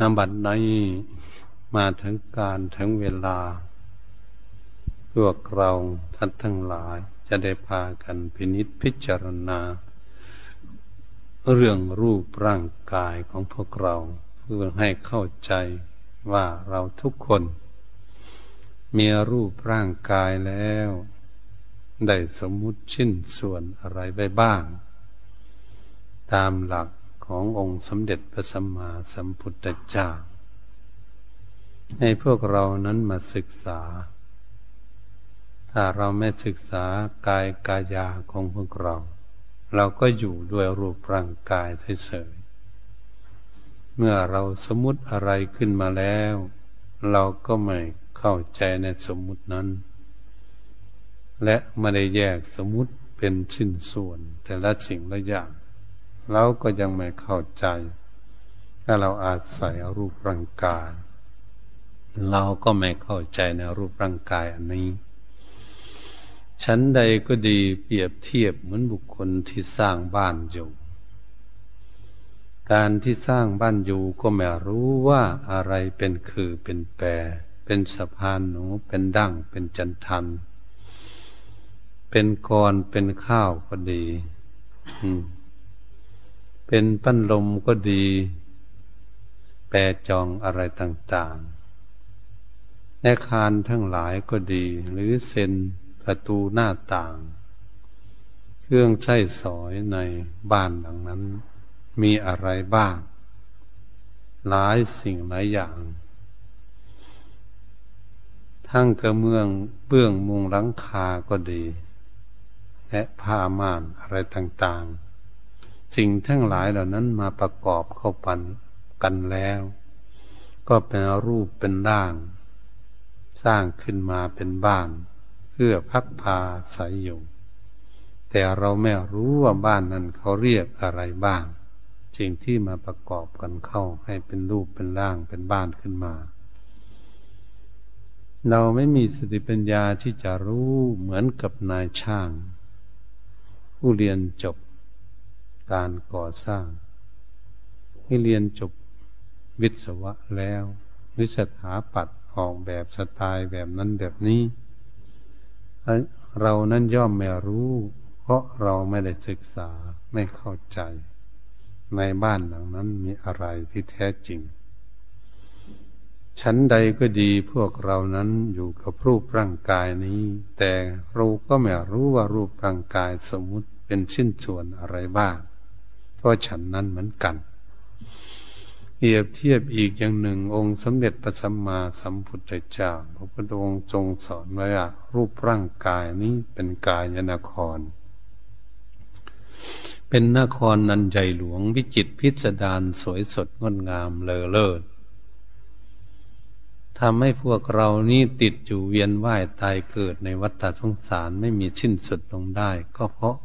นบัดนี้มาถึงการถึงเวลา พวกเราท่านทั้งหลายจะได้พากันพินิจพิจารณา เรื่องรูปร่างกายของพวกเราเพื่อให้เข้าใจว่าเราทุกคน มีรูปร่างกายแล้ว ได้สมมุติชิ้นส่วนอะไรไว้บ้าง ตามหลัก ขององค์สมเด็จพระสัมมาสัมพุทธเจ้า ให้พวกเรานั้นมาศึกษา ถ้าเราไม่ศึกษากายกายาของพวกเรา เราก็อยู่ด้วยรูปร่างกายเฉยๆเมื่อเราสมมุติอะไรขึ้นมาแล้ว เราก็ไม่เข้าใจในสมมุตินั้น และไม่ได้แยกสมมุติเป็นชิ้นส่วนแต่ละสิ่งละอย่าง เราก็ยังไม่เข้าใจ ถ้าเราอาศัยรูปร่างกาย เราก็ไม่เข้าใจในรูปร่างกายอันนี้ ชั้นใดก็ดีเปรียบเทียบเหมือนบุคคลที่สร้างบ้านอยู่ การที่สร้างบ้านอยู่ก็ไม่รู้ว่าอะไรเป็นคือเป็นแปร เป็นสะพานหนูเป็นดั้งเป็นจันทันเป็นกรเป็นข้าวก็ดี เป็นปั้นลมก็ดี แปรจองอะไรต่างๆและคานทั้งหลายก็ดี หรือเซนประตูหน้าต่าง เครื่องใช้สอยในบ้านหลังนั้น มีอะไรบ้าง หลายสิ่งหลายอย่าง ทั้งกระเมืองเบื้องมุงหลังคาก็ดี และผ้าม่านอะไรต่างๆ สิ่งทั้งหลายเหล่านั้นมาประกอบเข้าปันกันแล้ว ก็เป็นรูปเป็นร่าง สร้างขึ้นมาเป็นบ้าน เพื่อพักพาใสยอยู่แต่เราไม่รู้ว่าบ้านนั้นเขาเรียกอะไรบ้างสิ่งที่มาประกอบกันเข้าให้เป็นรูปเป็นร่างเป็นบ้านขึ้นมา เราไม่มีสติปัญญาที่จะรู้เหมือนกับนายช่าง ผู้เรียนจบ การก่อสร้างให้เรียนจบวิศวะแล้ววิสถาปัตยออกแบบสไตล์แบบนั้นแบบนี้ เรานั้นย่อมไม่รู้ เพราะเราไม่ได้ศึกษาไม่เข้าใจ ในบ้านหลังนั้นมีอะไรที่แท้จริงชั้นใดก็ดีพวกเรานั้นอยู่กับรูปร่างกายนี้ แต่เราก็ไม่รู้ว่ารูปร่างกายสมมุติเป็นชิ้นส่วนอะไรบ้าง เพราะฉันนั้นเหมือนกันเปรียบเทียบอีกอย่างหนึ่ง องค์สมเด็จพระสัมมาสัมพุทธเจ้าพระพุทธองค์ทรงสอนไว้ว่ารูปร่างกายนี้เป็นกายนคร เป็นนครนันใหญ่หลวงวิจิตพิสดารสวยสดงดงามเลอเลิศทำให้พวกเรานี้ติดอยู่เวียนว่ายตายเกิดในวัฏสงสารไม่มีสิ้นสุดลงได้ ก็เพราะ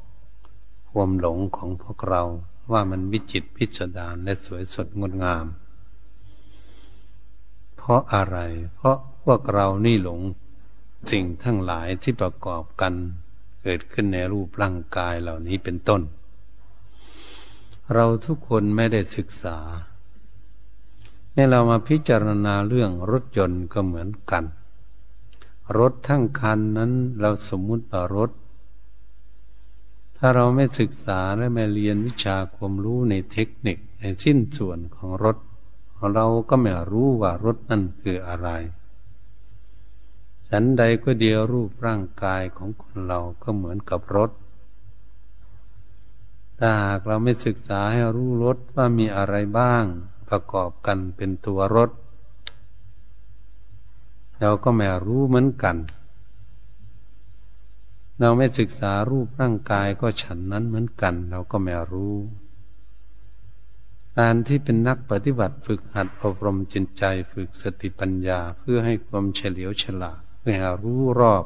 ความหลงของพวกเรา ว่ามันวิจิตพิสดารและสวยสดงดงาม เพราะอะไร เพราะพวกเรานี่หลงสิ่งทั้งหลายที่ประกอบกัน เกิดขึ้นในรูปร่างกายเหล่านี้เป็นต้น เราทุกคนไม่ได้ศึกษาเมื่อเรามาพิจารณาเรื่องรถยนต์ก็เหมือนกัน รถทั้งคันนั้นเราสมมุติว่ารถ ถ้าเราไม่ศึกษาและไม่เรียนวิชาความรู้ในเทคนิคในสิ้นส่วนของรถ เราก็ไม่รู้ว่ารถนั่นคืออะไรฉันใดก็เดียวรูปร่างกายของคนเราก็เหมือนกับรถ ถ้าหากเราไม่ศึกษาให้รู้รถว่ามีอะไรบ้าง ประกอบกันเป็นตัวรถ เราก็ไม่รู้เหมือนกัน เราไม่ศึกษารูปร่างกายก็ฉันนั้นเหมือนกัน เราก็ไม่รู้ การที่เป็นนักปฏิบัติฝึกหัดอบรมจิตใจฝึกสติปัญญาเพื่อให้ความเฉลียวฉลาดเพื่อหารู้รอบ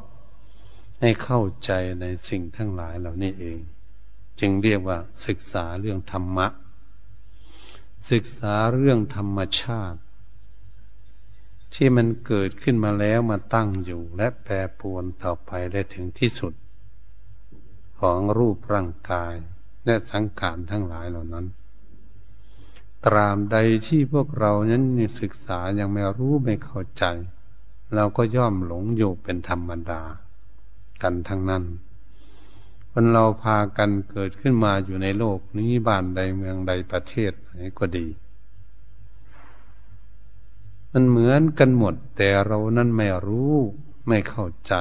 ให้เข้าใจในสิ่งทั้งหลายเหล่านี้เอง จึงเรียกว่าศึกษาเรื่องธรรมะ ศึกษาเรื่องธรรมชาติ ที่มันเกิดขึ้นมาแล้วมาตั้งอยู่และแปรปรวนต่อไปได้ถึงที่สุด ของรูปร่างกาย และสังขารทั้งหลายเหล่านั้น ตราบใดที่พวกเรานั้นศึกษายังไม่รู้ไม่เข้าใจ เราก็ย่อมหลงอยู่เป็นธรรมดา กันทั้งนั้นคนเราพากันเกิดขึ้นมาอยู่ในโลกนี้บ้านใดเมืองใดประเทศไหนก็ดี มันเหมือนกันหมด แต่เรานั้นไม่รู้ไม่เข้าใจ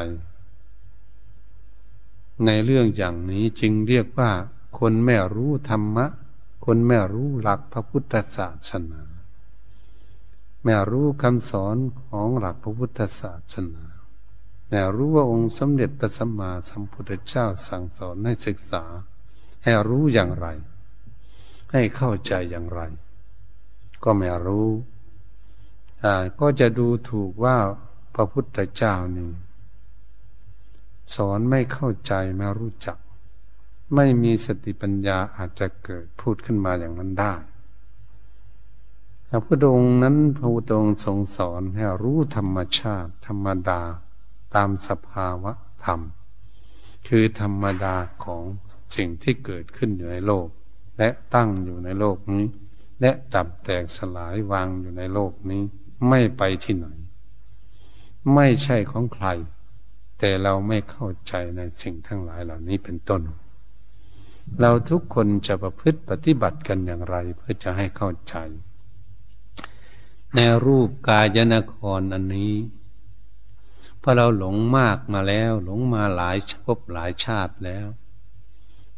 ในเรื่องอย่างนี้จึงเรียกว่า คนไม่รู้ธรรมะ คนไม่รู้หลักพระพุทธศาสนา ไม่รู้คำสอนของหลักพระพุทธศาสนาแต่รู้ว่าองค์สมเด็จพระสัมมาสัมพุทธเจ้าสั่งสอนให้ศึกษา ให้รู้อย่างไร ให้เข้าใจอย่างไร ก็ไม่รู้ ก็จะดูถูกว่าพระพุทธเจ้านี่สอนไม่เข้าใจไม่รู้จัก ไม่มีสติปัญญาอาจจะเกิดพูดขึ้นมาอย่างนั้นได้พระพุทธองค์นั้นพระพุทธองค์ทรงสอนให้รู้ธรรมชาติธรรมดาตามสภาวะธรรม คือธรรมดาของสิ่งที่เกิดขึ้นอยู่ในโลก และตั้งอยู่ในโลกนี้ และดับแตกสลายวางอยู่ในโลกนี้ ไม่ไปที่ไหน ไม่ใช่ของใคร แต่เราไม่เข้าใจในสิ่งทั้งหลายเหล่านี้เป็นต้น เราทุกคนจะประพฤติปฏิบัติกันอย่างไร เพื่อจะให้เข้าใจ ในรูปกายนครอันนี้พอเราหลงมากมาแล้ว หลงมาหลายชบหลายชาติแล้ว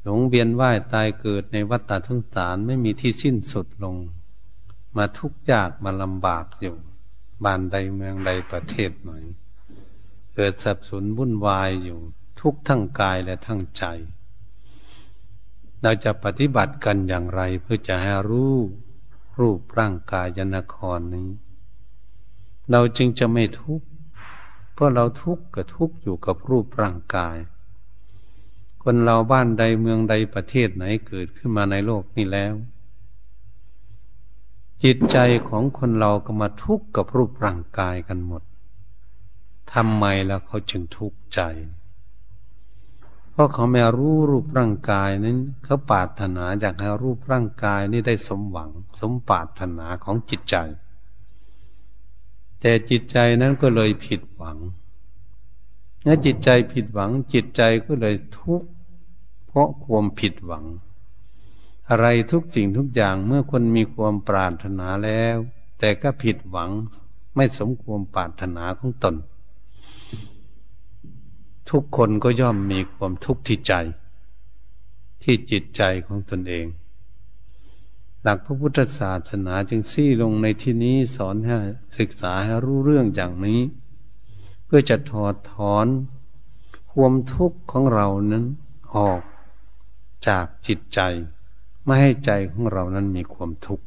หลงเบียนว่ายตายเกิดในวัฏฏะทั้งสารไม่มีที่สิ้นสุดลง มาทุกข์ยากมาลำบากอยู่ บ้านใดเมืองใดประเทศหน่อยเกิดสับสนวุ่นวายอยู่ ทุกทั้งกายและทั้งใจ เราจะปฏิบัติกันอย่างไรเพื่อจะให้รู้รูปร่างกายยนครนี้ เราจึงจะไม่ทุกข์เพราะเราทุกข์กับทุกข์อยู่กับรูปร่างกาย คนเราบ้านใดเมืองใดประเทศไหนเกิดขึ้นมาในโลกนี้แล้ว จิตใจของคนเราก็มาทุกข์กับรูปร่างกายกันหมดทำไมแล้วเขาจึงทุกข์ใจ เพราะเขาไม่รู้รูปร่างกายนั้นเขาปรารถนาอยากให้รูปร่างกายนี้ได้สมหวัง สมปรารถนาของจิตใจ แต่จิตใจนั้นก็เลยผิดหวังเมื่อจิตใจผิดหวังจิตใจก็เลยทุกข์เพราะความผิดหวัง อะไรทุกสิ่งทุกอย่างเมื่อคนมีความปรารถนาแล้ว แต่ก็ผิดหวังไม่สมความปรารถนาของตน ทุกคนก็ย่อมมีความทุกข์ที่ใจ ที่จิตใจของตนเอง หลักพระพุทธศาสนาจึงซี่ลงในที่นี้สอนให้ศึกษาให้รู้เรื่องอย่างนี้ เพื่อจะถอดถอน ความทุกข์ของเรานั้นออกจากจิตใจ ไม่ให้ใจของเรานั้นมีความทุกข์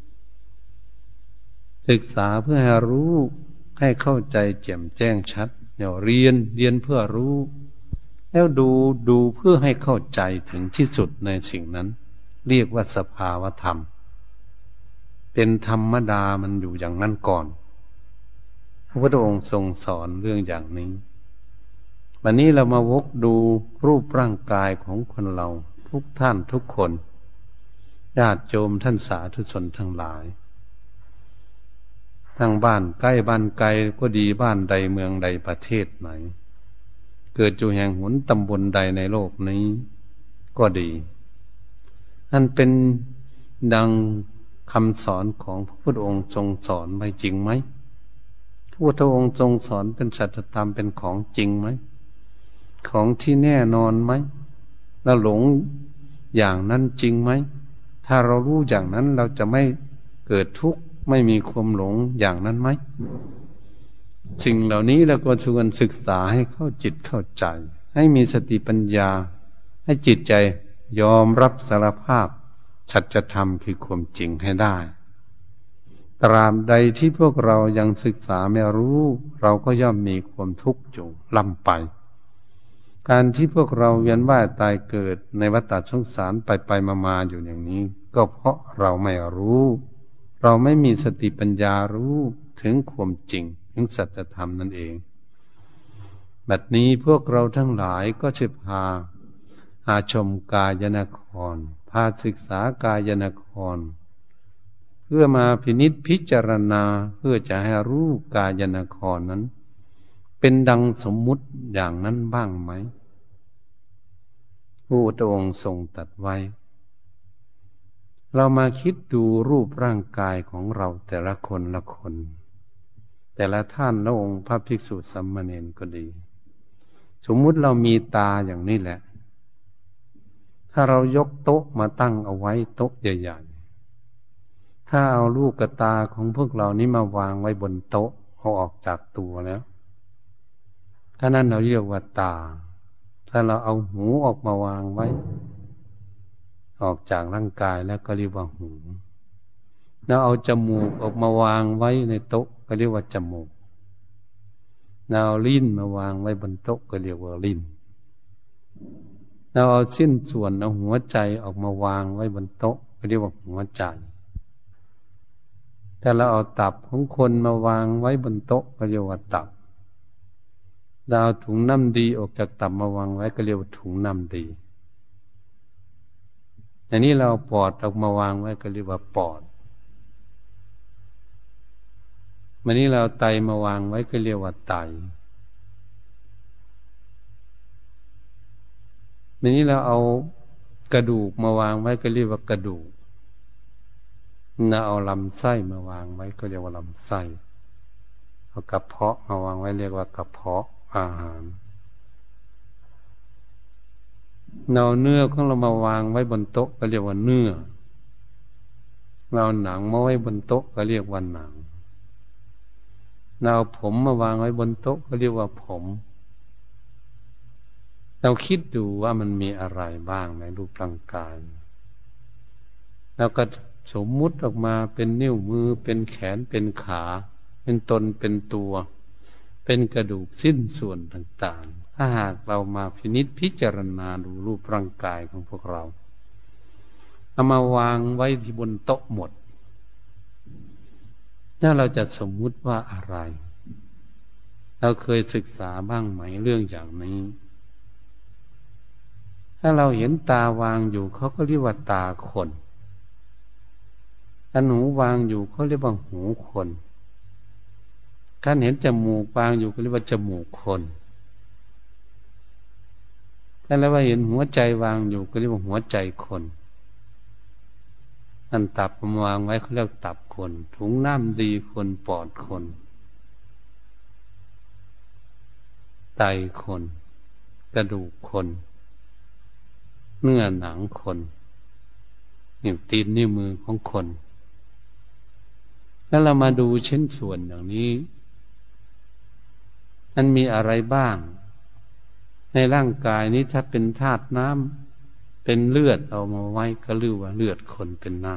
ศึกษาเพื่อให้รู้ให้เข้าใจแจ่มแจ้งชัดเดี๋ยวเรียนเรียนเพื่อรู้ แล้วดูดูเพื่อให้เข้าใจถึงที่สุดในสิ่งนั้น เรียกว่าสภาวธรรม เป็นธรรมดามันอยู่อย่างนั้นก่อนพระพุทธองค์ทรงสอนเรื่องอย่างนี้วันนี้เรามาวกดูรูปร่างกายของคนเราทุกท่านทุกคน ญาติโยมท่านสาธุชนทั้งหลายทางบ้านใกล้บ้านไกลก็ดีบ้านใดเมืองใดประเทศไหน เกิดอยู่แห่งหุนตำบลใดในโลกนี้ ก็ดีนั่นเป็นดังคำสอนของพระพุทธองค์ทรงสอนไว้จริงไหมพระพุทธองค์ทรงสอนเป็นสัจธรรมเป็นของจริงไหม ของที่แน่นอนไหมเราหลงอย่างนั้นจริงไหม ถ้าเรารู้อย่างนั้นเราจะไม่เกิดทุกข์ไม่มีความหลงอย่างนั้นไหมสิ่งเหล่านี้เราก็ชวนศึกษาให้เข้าจิตเข้าใจ ให้มีสติปัญญา ให้จิตใจยอมรับสารภาพ สัจธรรมคือความจริงให้ได้ ตราบใดที่พวกเรายังศึกษาไม่รู้ เราก็ย่อมมีความทุกข์อยู่ลำไป การที่พวกเราเวียนว่ายตายเกิดในวัฏสงสารไปไปมามาอยู่อย่างนี้ ก็เพราะเราไม่รู้ เราไม่มีสติปัญญารู้ถึงความจริง ถึงสัจธรรมนั่นเอง บัดนี้พวกเราทั้งหลายก็จะพาอาชมกายนคร พาศึกษากายนคร เพื่อมาพินิษพิจารณาเพื่อจะให้รู้กายนครนั้น เป็นดังสมมุติอย่างนั้นบ้างไหมผู้องค์ทรงตัดไว้ เรามาคิดดูรูปร่างกายของเราแต่ละคนละคน แต่ละท่านละองค์พระภิกษุสัมมาเนนก็ดี สมมุติเรามีตาอย่างนี้แหละ ถ้าเรายกโต๊ะมาตั้งเอาไว้โต๊ะใหญ่ๆ ถ้าเอาลูกกระตาของพวกเรานี้มาวางไว้บนโต๊ะเอาออกจากตัวแล้ว ถ้านั้นเราเรียกว่าตา ถ้าเราเอาหูออกมาวางไว้ ออกจากร่างกายแล้วก็เรียกว่าหูแล้วเอาจมูกออกมาวางไว้ในโต๊ะก็เรียกว่าจมูกเราเอาลิ้นมาวางไว้บนโต๊ะก็เรียกว่าลิ้นเราเอาสิ้นส่วนเอาหัวใจออกมาวางไว้บนโต๊ะก็เรียกว่าหัวใจแต่เราเอาตับของคนมาวางไว้บนโต๊ะก็เรียกว่าตับ เราเอาถุงน้ำดีออกจากตับมาวางไว้ก็เรียกว่าถุงน้ำดีอันนี้เราปอดออกมาวางไว้ก็เรียกว่าปอดวันนี้เราไตมาวางไว้ก็เรียกว่าไตทีนี้เราเอากระดูกมาวางไว้ก็เรียกว่ากระดูกเราเอาลำไส้มาวางไว้ก็เรียกว่าลำไส้ เอากระเพาะมาวางไว้เรียกว่ากระเพาะ อาหารเราเนื้อของเรามาวางไว้บนโต๊ะก็เรียกว่าเนื้อ เราหนังมาไว้บนโต๊ะก็เรียกว่าหนัง เราผมมาวางไว้บนโต๊ะก็เรียกว่าผม เราคิดดูว่ามันมีอะไรบ้างในรูปร่างกายแล้วก็สมมุติออกมาเป็นนิ้วมือเป็นแขนเป็นขา เป็นตนเป็นตัว เป็นกระดูกสิ้นส่วนต่างๆ ถ้าหากเรามาพินิษพิจารณาดูรูปร่างกายของพวกเราเอามาวางไว้ที่บนโต๊ะหมดถ้าเราจะสมมุติว่าอะไร เราเคยศึกษาบ้างไหมเรื่องอย่างนี้ ถ้าเราเห็นตาวางอยู่เขาก็เรียกว่าตาคนถ้าหูวางอยู่เขาเรียกว่าหูคน ถ้าเห็นจมูกวางอยู่ก็เรียกว่าจมูกคนถ้าเราว่าเห็นหัวใจวางอยู่ก็เรียกว่าหัวใจคนอันตับวางไว้เขาเรียกตับคน ถุงน้ำดีคนปอดคน ไตคน กระดูกคน เนื้อหนังคนนิ้วตีนนิ้วมือของคน แล้วเรามาดูชิ้นส่วนอย่างนี้ มันมีอะไรบ้าง ในร่างกายนี้ถ้าเป็นธาตุน้ำเป็นเลือดเอามาไว้ก็เรียกว่าเลือดคนเป็นน้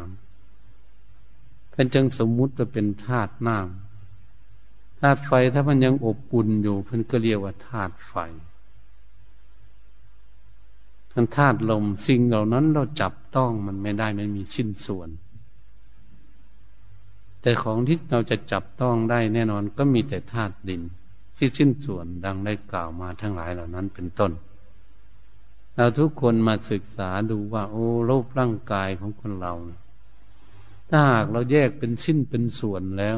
ำเป็นจังสมมุติว่าเป็นธาตุน้ำธาตุไฟถ้ามันยังอบอุ่นอยู่เพิ่นก็เรียกว่าธาตุไฟมันธาตุลมสิ่งเหล่านั้นเราจับต้องมันไม่ได้ไม่มีชิ้นส่วนแต่ของที่เราจะจับต้องได้แน่นอนก็มีแต่ธาตุดิน ที่ชิ้นส่วนดังได้กล่าวมาทั้งหลายเหล่านั้นเป็นต้น เราทุกคนมาศึกษาดูว่า โอ้รูปร่างกายของคนเราถ้าหากเราแยกเป็นชิ้นเป็นส่วนแล้ว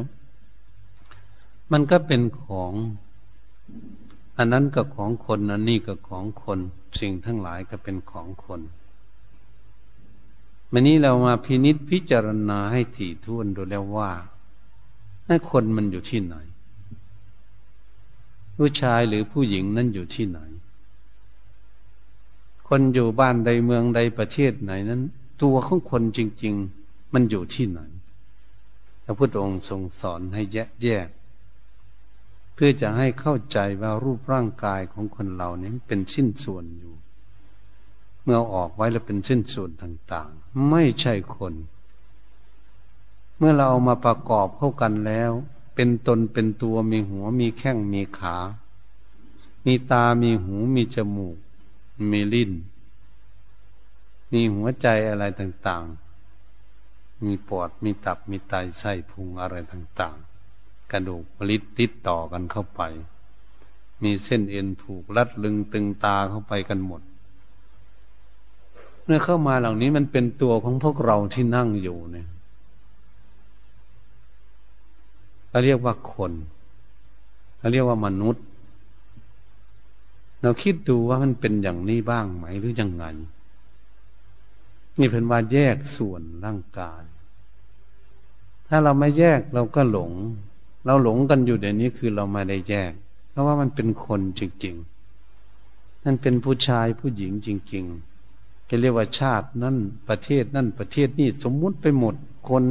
มันก็เป็นของ อันนั้นก็ของคนอันนี้ก็ของคน สิ่งทั้งหลายก็เป็นของคนวันนี้เรามาพินิษพิจารณาให้ถี่ถ้วนดูแล้วว่าให้คนมันอยู่ที่ไหน ผู้ชายหรือผู้หญิงนั้นอยู่ที่ไหน คนอยู่บ้านใดเมืองใดประเทศไหนนั้น ตัวของคนจริง ๆ มันอยู่ที่ไหน พระพุทธองค์ทรงสอนให้แยกแยกพื่อจะให้เข้าใจว่ารูปร่างกายของคนเรานี้เป็นชิ้นส่วนอยู่ เมื่อออกไว้แล้วเป็นเส้นส่วนต่างๆ ไม่ใช่คน เมื่อเราเอามาประกอบเข้ากันแล้ว เป็นตนเป็นตัวมีหัวมีแข้งมีขา มีตามีหูมีจมูก มีลิ้น มีหัวใจอะไรต่าง ๆ มีปอดมีตับมีไตไส้พุงอะไรต่าง ๆ กระดูกผลิดติดต่อกันเข้าไป มีเส้นเอ็นผูกรัดลึงตึงตาเข้าไปกันหมด เมื่อเข้ามาเหล่านี้มันเป็นตัวของพวกเราที่นั่งอยู่เนี่ย เราเรียกว่าคนเราเรียกว่ามนุษย์ เราคิดดูว่ามันเป็นอย่างนี้บ้างไหมหรือยังไงนี่เป็นว่าแยกส่วนร่างกาย ถ้าเราไม่แยกเราก็หลง เราหลงกันอยู่เดี๋ยวนี้คือเราไม่ได้แยก เพราะว่ามันเป็นคนจริงๆ นั่นเป็นผู้ชายผู้หญิงจริงๆจะเรียกว่าชาตินั่นประเทศนั่นประเทศนี่สมมุติไปหมดคน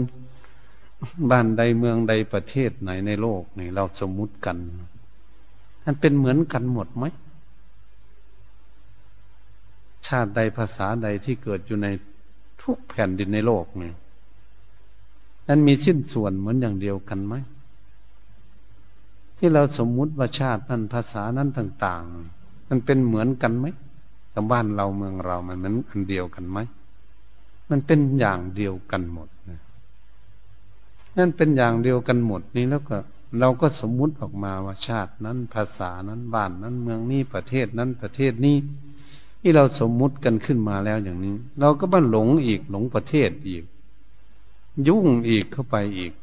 บ้านใดเมืองใดประเทศไหนในโลกนี่เราสมมุติกันมันเป็นเหมือนกันหมดไหม ชาติใดภาษาใดที่เกิดอยู่ในทุกแผ่นดินในโลกนี่นั้นมีสิ้นส่วนเหมือนอย่างเดียวกันไหม ที่เราสมมุติว่าชาตินั้นภาษานั้นต่าง ๆ มันเป็นเหมือนกันไหมกับบ้านเราเมืองเรามันเหมือนอันเดียวกันไหม มันเป็นอย่างเดียวกันหมดนะ นั่นเป็นอย่างเดียวกันหมดนี้แล้วก็ เราก็สมมุติออกมาว่าชาตินั้นภาษานั้นบ้านนั้นเมืองนี้ประเทศนั้นประเทศนี้ที่เราสมมุติกันขึ้นมาแล้วอย่างนี้ เราก็บ้าหลงอีกหลงประเทศอีก ยุ่งอีกเข้าไปอีก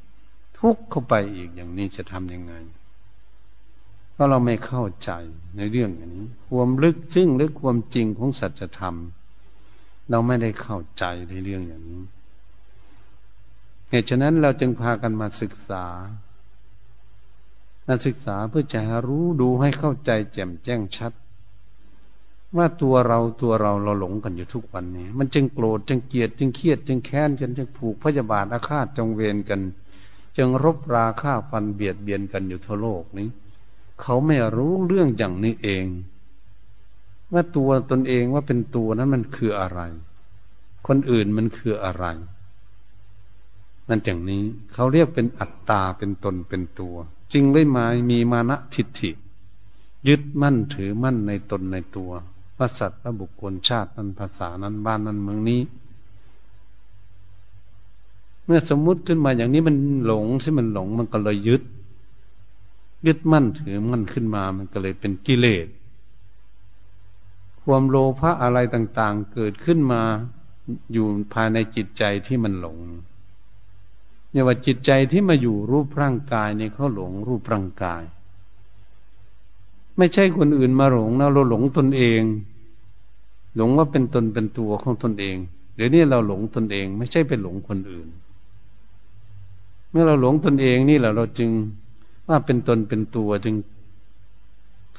ทุกเข้าไปอีกอย่างนี้จะทำยังไงเพราะเราไม่เข้าใจในเรื่องอย่างนี้ ความลึกซึ้งหรือความจริงของสัจธรรม เราไม่ได้เข้าใจในเรื่องอย่างนี้ เหตุฉะนั้นเราจึงพากันมาศึกษามาศึกษาเพื่อจะรู้ดูให้เข้าใจแจ่มแจ้งชัด ว่าตัวเราตัวเราเราหลงกันอยู่ทุกวันนี้ มันจึงโกรธจึงเกลียดจึงเครียดจึงแค้นจนจึงผูกพยาบาทอาฆาตจงเวรกัน จึงรบราฆ่าฟันเบียดเบียนกันอยู่ทั่วโลกนี้ เขาไม่รู้เรื่องอย่างนี้เอง ว่าตัวตนเองว่าเป็นตัวนั้นมันคืออะไร คนอื่นมันคืออะไร นั่นอย่างนี้เขาเรียกเป็นอัตตาเป็นตนเป็นตัว จริงได้หมายมีมานะทิฏฐิ ยึดมั่นถือมั่นในตนในตัวว่าสัตว์และบุคคลชาตินั้นภาษานั้นบ้านนั้นเมืองนี้ เมื่อสมมุติขึ้นมาอย่างนี้มันหลงที่มันหลงมันก็เลยยึด ยึดมั่นถือมั่นขึ้นมามันก็เลยเป็นกิเลสความโลภะอะไรต่าง ๆ เกิดขึ้นมาอยู่ภายในจิตใจที่มันหลง เนี่ยว่าจิตใจที่มาอยู่รูปร่างกายเนี่ยเขาหลงรูปร่างกาย ไม่ใช่คนอื่นมาหลงนะเราหลงตนเอง หลงว่าเป็นตนเป็นตัวของตนเอง เดี๋ยวนี้เราหลงตนเอง ไม่ใช่ไปหลงคนอื่น เมื่อเราหลงตนเองนี่แหละเราจึงว่าเป็นตนเป็นตัวจึง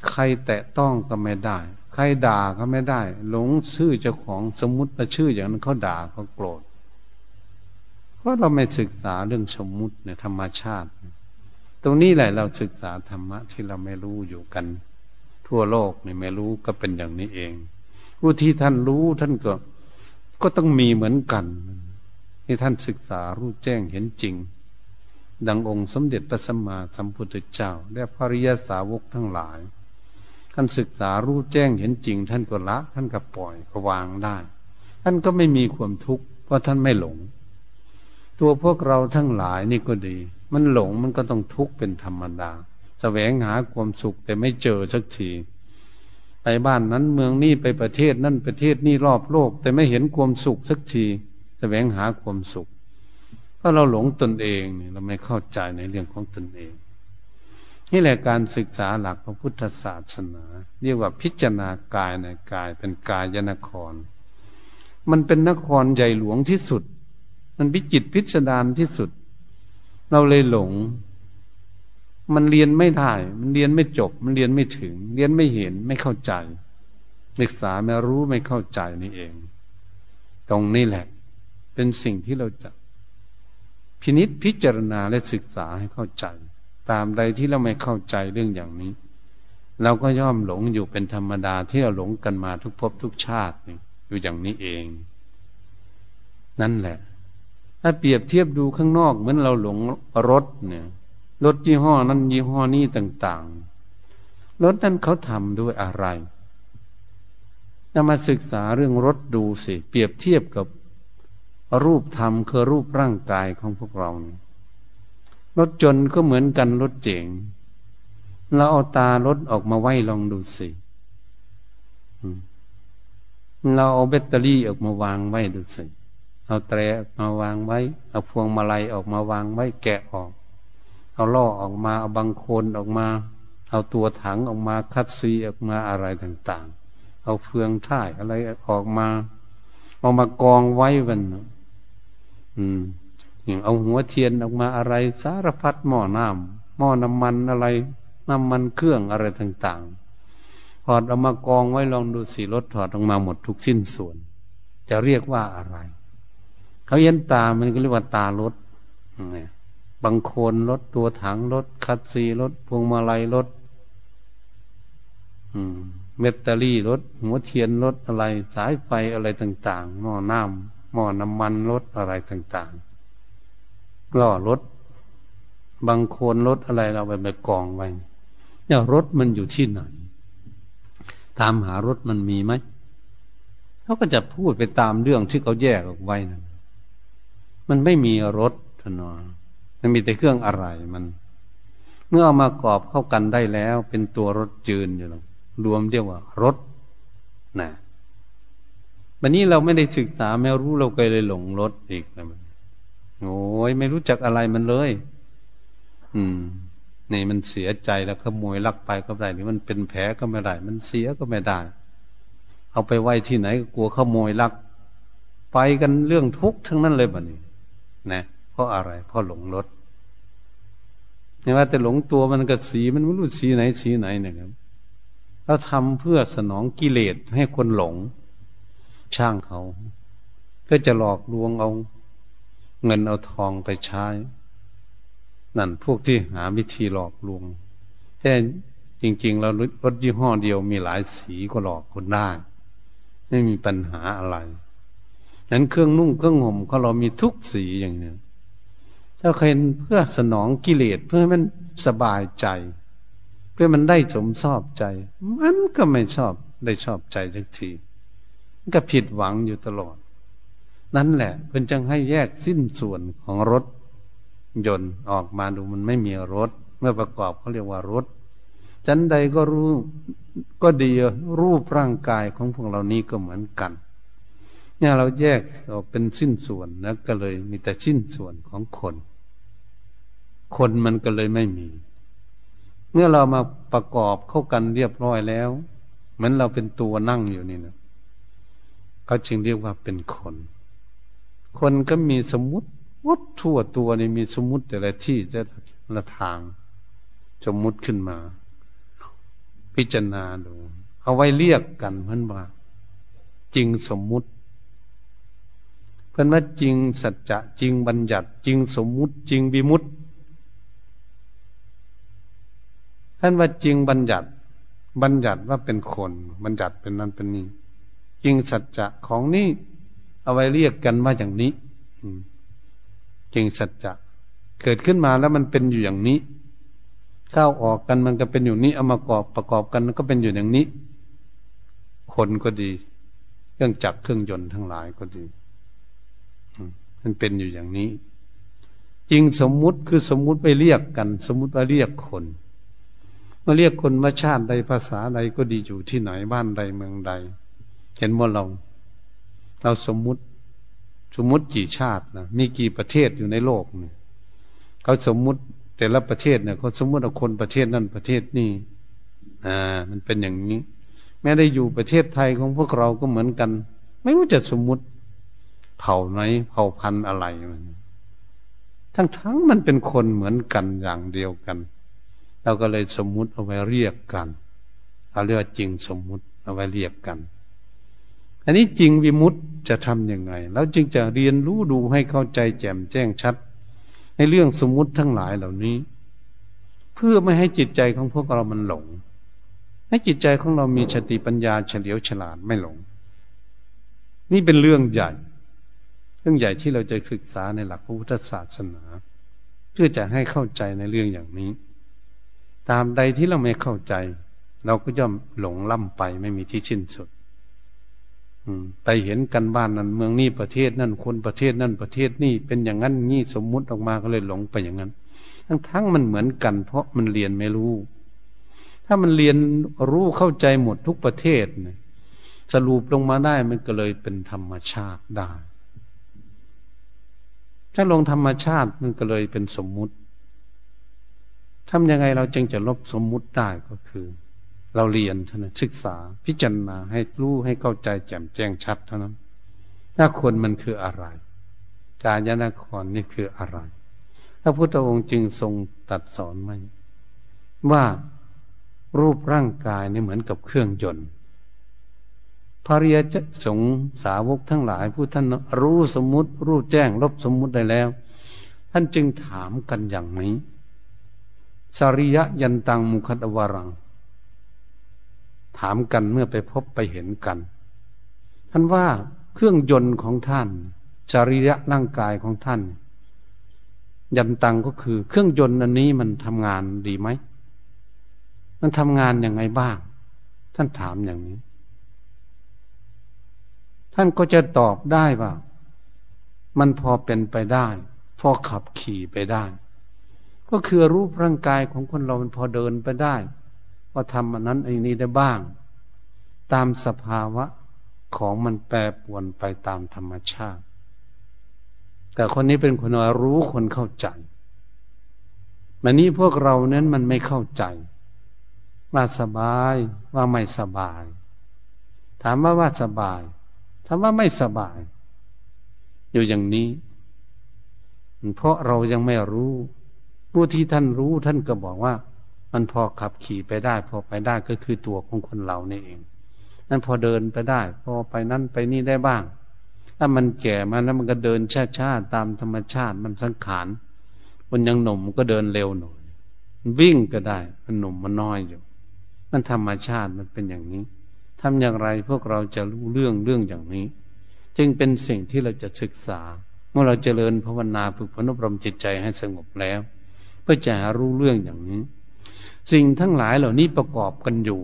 ใครแตะต้องก็ไม่ได้ ใครด่าก็ไม่ได้ หลงชื่อเจ้าของสมมติว่าชื่ออย่างนั้นเขาด่าเขาโกรธ เพราะเราไม่ศึกษาเรื่องสมมุติเนี่ยธรรมชาติ ตรงนี้แหละเราศึกษาธรรมะที่เราไม่รู้อยู่กัน ทั่วโลกนี่ไม่รู้ก็เป็นอย่างนี้เอง ผู้ที่ท่านรู้ท่านก็ ก็ต้องมีเหมือนกันที่ท่านศึกษารู้แจ้งเห็นจริง ดังองค์สมเด็จพระสัมมาสัมพุทธเจ้า และภริยสาวกทั้งหลาย ท่านศึกษารู้แจ้งเห็นจริง ท่านก็ละ ท่านก็ปล่อยก็วางได้ ท่านก็ไม่มีความทุกข์เพราะท่านไม่หลง ตัวพวกเราทั้งหลายนี่ก็ดี มันหลงมันก็ต้องทุกข์เป็นธรรมดาแสวงหาความสุขแต่ไม่เจอสักที ไปบ้านนั้นเมืองนี้ไปประเทศนั่นประเทศนี้รอบโลก แต่ไม่เห็นความสุขสักทีแสวงหาความสุข เพราะเราหลงตนเองเราไม่เข้าใจในเรื่องของตนเอง นี่แหละการศึกษาหลักพระพุทธศาสนา เรียกว่าพิจารณากายในกายเป็นกายนคร มันเป็นนครใหญ่หลวงที่สุด มันพิจิตพิสดารที่สุด เราเลยหลง มันเรียนไม่ได้ มันเรียนไม่จบ มันเรียนไม่ถึง เรียนไม่เห็นไม่เข้าใจ ศึกษาไม่รู้ไม่เข้าใจนี่เอง ตรงนี้แหละ เป็นสิ่งที่เราจะพินิษพิจารณาและศึกษาให้เข้าใจ ตามใดที่เราไม่เข้าใจเรื่องอย่างนี้ เราก็ย่อมหลงอยู่เป็นธรรมดาที่เราหลงกันมาทุกภพทุกชาติอยู่อย่างนี้เอง นั่นแหละ ถ้าเปรียบเทียบดูข้างนอก เหมือนเราหลงรถเนี่ยรถยี่ห้อนั้นยี่ห้อนี้ต่าง ๆ รถนั้นเขาทำด้วยอะไรนำมาศึกษาเรื่องรถดูสิ เปรียบเทียบกับรูปธรรมคือรูปร่างกายของพวกเรารถจนก็เหมือนกันรถเจ๋ง เราเอาตารถออกมาไว้ลองดูสิ เราเอาแบตเตอรี่ออกมาวางไว้ดูสิ เอาแตรมาวางไว้ เอาพวงมาลัยออกมาวางไว้แกะออก เอาล่อออกมา เอาบางโคนออกมา เอาตัวถังออกมาคัดซีออกมาอะไรต่างๆ เอาเฟืองท่ายอะไรออกมา เอามากองไว้มันอืมอย่างเอาหัวเทียนออกมาอะไร สารพัดหม้อน้ำหม้อน้ำมันอะไร น้ำมันเครื่องอะไรต่างๆถอดเอามากองไว้ลองดูสิรถถอดออกมาหมดทุกสิ้นส่วน จะเรียกว่าอะไร เขาเย็นตามันก็เรียกว่าตารถบางคนรถตัวถังรถคัดซีรถพวงมาลัยรถเมตเตอรี่รถหัวเทียนรถอะไร สายไฟอะไรต่าง ๆ หม้อน้ำหม้อน้ำมันรถอะไรต่างๆล้อรถบางคนรถอะไรเราไปไปกองไว้เนี่ยรถมันอยู่ที่ไหน ตามหารถมันมีไหมเขาก็จะพูดไปตามเรื่องที่เขาแยกออกไว้นะ มันไม่มีรถทนอมันมีแต่เครื่องอะไรมัน เมื่อเอามากรอบเข้ากันได้แล้ว เป็นตัวรถจืนอยู่แล้วรวมเรียกว่ารถนะวันนี้เราไม่ได้ศึกษาไม่รู้เราก็เลยหลงรถอีกนะมันโอ้ยไม่รู้จักอะไรมันเลย อืมนี่มันเสียใจแล้วขโมยลักไปก็ไม่ได้นี่มันเป็นแผลก็ไม่ได้ มันเสียก็ไม่ได้ เอาไปไว้ที่ไหนก็กลัวขโมยลัก ไปกันเรื่องทุกข์ทั้งนั้นเลยบ่นี้ นะเพราะอะไร เพราะหลงรถนี่ว่าแต่หลงตัวมันก็สีมันไม่รู้สีไหนสีไหนนี่ยครับเราทำเพื่อสนองกิเลสให้คนหลง ช่างเขาเพื่อจะหลอกลวงเอาเงินเอาทองไปใช้ นั่นพวกที่หาวิธีหลอกลวง แต่จริงๆเรารถยี่ห้อเดียวมีหลายสีก็หลอกคนได้ไม่มีปัญหาอะไร นั้นเครื่องนุ่งเครื่องห่มของเรามีทุกสีอย่างนี้ถ้าเคยเพื่อสนองกิเลสเพื่อให้มันสบายใจ เพื่อมันได้สมชอบใจ มันก็ไม่ชอบได้ชอบใจสักทีก็ผิดหวังอยู่ตลอด นั่นแหละเพิ่นจึงให้แยกสิ้นส่วนของรถ ยนต์ออกมาดูมันไม่มีรถ เมื่อประกอบเขาเรียกว่ารถจันใดก็รู้ก็ดีรูปร่างกายของพวกเรานี้ก็เหมือนกัน เนี่ยเราแยกออกเป็นสิ้นส่วนนะก็เลยมีแต่สิ้นส่วนของคน คนมันก็เลยไม่มี เมื่อเรามาประกอบเข้ากันเรียบร้อยแล้วเหมือนเราเป็นตัวนั่งอยู่นี่นะเขาจึงเรียกว่าเป็นคน คนก็มีสมมติวัดทั่วตัวนี่มีสมมติแต่ละที่แต่ละทาง สมมติขึ้นมา พิจารณาดู เอาไว้เรียกกันเพื่อนว่าจริงสมมุติ เพื่อนว่าจริงสัจจะจริงบัญญัติ จริงสมมุติ จริงวิมุตติท่านว่าจริงบัญญัติ บัญญัติว่าเป็นคน บัญญัติเป็นนั้นเป็นนี้ จริงสัจจะของนี้เอาไว้เรียกกันว่าอย่างนี้จริงสัจจะเกิดขึ้นมาแล้วมันเป็นอยู่อย่างนี้เข้าออกกันมันก็เป็นอยู่นี้เอามากอบประกอบกันก็เป็นอยู่อย่างนี้ คนก็ดี เครื่องจักรเครื่องยนต์ทั้งหลายก็ดี มันเป็นอยู่อย่างนี้ จริงสมมุติคือสมมุติไปเรียกกัน สมมุติว่าเรียกคนมาเรียกคนมาชาติใดภาษาใดก็ดีอยู่ที่ไหนบ้านใดเมืองใด เห็นว่าเรา เราสมมุติ สมมุติกี่ชาตินะมีกี่ประเทศอยู่ในโลกเนี่ยเขาสมมุติแต่ละประเทศเนี่ยเขาสมมุติเอาคนประเทศนั้นประเทศนี้อ่า มันเป็นอย่างนี้ แม้ได้อยู่ประเทศไทยของพวกเราก็เหมือนกัน ไม่รู้จะสมมุติ เผ่าไหนเผ่าพันธุ์อะไรมันทั้งทั้งมันเป็นคนเหมือนกันอย่างเดียวกัน เราก็เลยสมมุติเอาไว้เรียกกันเราเรียกว่าจริงสมมุติเอาไว้เรียกกัน อันนี้จริงวิมุตจะทำยังไง แล้วจึงจะเรียนรู้ดูให้เข้าใจแจ่มแจ้งชัด ในเรื่องสมมุติทั้งหลายเหล่านี้ เพื่อไม่ให้จิตใจของพวกเรามันหลง ให้จิตใจของเรามีสติปัญญาเฉลียวฉลาดไม่หลง นี่เป็นเรื่องใหญ่ รื่องใหญ่ที่เราจะศึกษาในหลักพระพุทธศาสนา เพื่อจะให้เข้าใจในเรื่องอย่างนี้ ตามใดที่เราไม่เข้าใจ เราก็ย่อมหลงล่ำไปไม่มีที่สิ้นสุดไปเห็นกันบ้านนั้น เมืองนี้ประเทศนั่นคนประเทศนั่นประเทศนี่เป็นอย่างนั้นนี่สมมุติออกมาก็เลยหลงไปอย่างนั้น ทั้งทั้งมันเหมือนกัน เพราะมันเรียนไม่รู้ ถ้ามันเรียนรู้เข้าใจหมดทุกประเทศสรุปลงมาได้มันก็เลยเป็นธรรมชาติได้ ถ้าลงธรรมชาติมันก็เลยเป็นสมมุติทำยังไงเราจึงจะลบสมมุติได้ก็คือ เราเรียนเท่านั้นศึกษาพิจารณาให้รู้ให้เข้าใจแจ่มแจ้งชัดเท่านั้นน้าคนมันคืออะไรกาญนครนี่คืออะไร พระพุทธองค์จึงทรงตัดสอนไว้ว่ารูปร่างกายนี่เหมือนกับเครื่องยนต์ ภริยจสงสาวกทั้งหลายผู้ท่านรู้สมมุติ รู้แจ้งลบสมมุติได้แล้ว ท่านจึงถามกันอย่างนี้สริยะยันตังมุขตวารัง ถามกันเมื่อไปพบไปเห็นกัน ท่านว่าเครื่องยนต์ของท่านจริยะร่างกายของท่าน ยันตังก็คือ เครื่องยนต์อันนี้มันทำงานดีไหม มันทำงานยังไงบ้าง ท่านถามอย่างนี้ ท่านก็จะตอบได้ว่า มันพอเป็นไปได้ พอขับขี่ไปได้ ก็คือรูปร่างกายของคนเรามันพอเดินไปได้ว่าทำอันนั้นอันนี้ได้บ้าง ตามสภาวะของมันแปรปวนไปตามธรรมชาติ แต่คนนี้เป็นคนรู้คนเข้าใจมันนี้พวกเรานั้นมันไม่เข้าใจ ว่าสบายว่าไม่สบาย ถามว่าว่าสบาย ถามว่าไม่สบาย อยู่อย่างนี้ เพราะเรายังไม่รู้ผู้ที่ท่านรู้ท่านก็บอกว่า มันพอขับขี่ไปได้ พอไปได้ก็คือตัวของคนเรานี่เองนั่นพอเดินไปได้ พอไปนั่นไปนี่ได้บ้าง ถ้ามันแก่มาแล้วมันก็เดินช้าๆตามธรรมชาติมันสังขารคนยังหนุ่มก็เดินเร็วหน่อยวิ่งก็ได้ มันหนุ่มมันน้อยอยู่ มันธรรมชาติมันเป็นอย่างนี้ ทำอย่างไรพวกเราจะรู้เรื่องเรื่องอย่างนี้ จึงเป็นสิ่งที่เราจะศึกษา เมื่อเราเจริญภาวนาฝึกพนบรมจิตใจให้สงบแล้ว เพื่อจะรู้เรื่องอย่างนี้ สิ่งทั้งหลายเหล่านี้ประกอบกันอยู่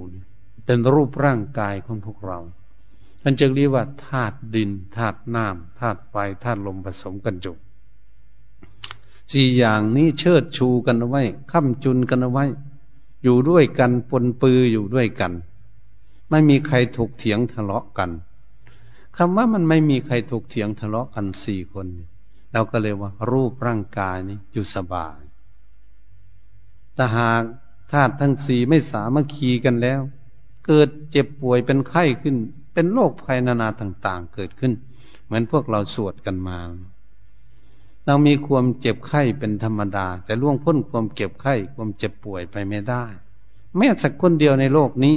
เป็นรูปร่างกายของพวกเราท่านจึงเรียกว่าธาตุดินธาตุน้ำธาตุไฟธาตุลมผสมกันอยู่สี่อย่างนี้เชิดชูกันเอาไว้ค้ำจุนกันเอาไว้ อยู่ด้วยกันปนปืออยู่ด้วยกัน ไม่มีใครถกเถียงทะเลาะกันคำว่ามันไม่มีใครถกเถียงทะเลาะกันสี่คนเราก็เลยว่า รูปร่างกายนี้อยู่สบายแต่หากธาตุทั้งสี่ไม่สามัคคีกันแล้ว เกิดเจ็บป่วยเป็นไข้ขึ้น เป็นโรคภัยนานาต่างๆ เกิดขึ้น เหมือนพวกเราสวดกันมา เรามีความเจ็บไข้เป็นธรรมดาแต่ล่วงพ้นความเจ็บไข้ความเจ็บป่วยไปไม่ได้ แม้สักคนเดียวในโลกนี้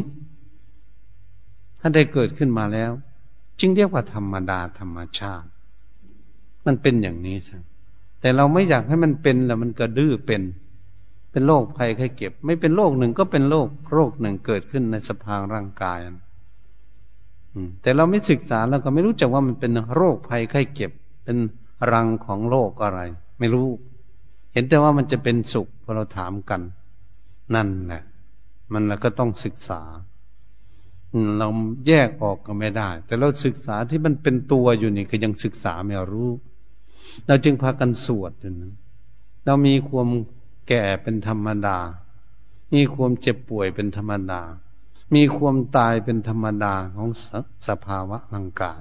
ถ้าได้เกิดขึ้นมาแล้ว จึงเรียกว่าธรรมดาธรรมชาติ มันเป็นอย่างนี้ใช่แต่เราไม่อยากให้มันเป็นแล้วมันก็ดื้อเป็น เป็นโรคภัยไข้เก็บ ไม่เป็นโรคหนึ่งก็เป็นโรคโรคหนึ่งเกิดขึ้นในสภาร่างกายแต่เราไม่ศึกษาเราก็ไม่รู้จักว่ามันเป็นโรคภัยไข้เก็บ เป็นรังของโรคอะไร ไม่รู้ เห็นแต่ว่ามันจะเป็นสุขพอเราถามกัน นั่นแหละมันเราก็ต้องศึกษา เราแยกออกก็ไม่ได้ แต่เราศึกษาที่มันเป็นตัวอยู่นี่ก็ยังศึกษาไม่รู้ เราจึงพากันสวดอยู่นะเรามีความแก่เป็นธรรมดา มีความเจ็บป่วยเป็นธรรมดา มีความตายเป็นธรรมดาของสสภาวะร่างกาย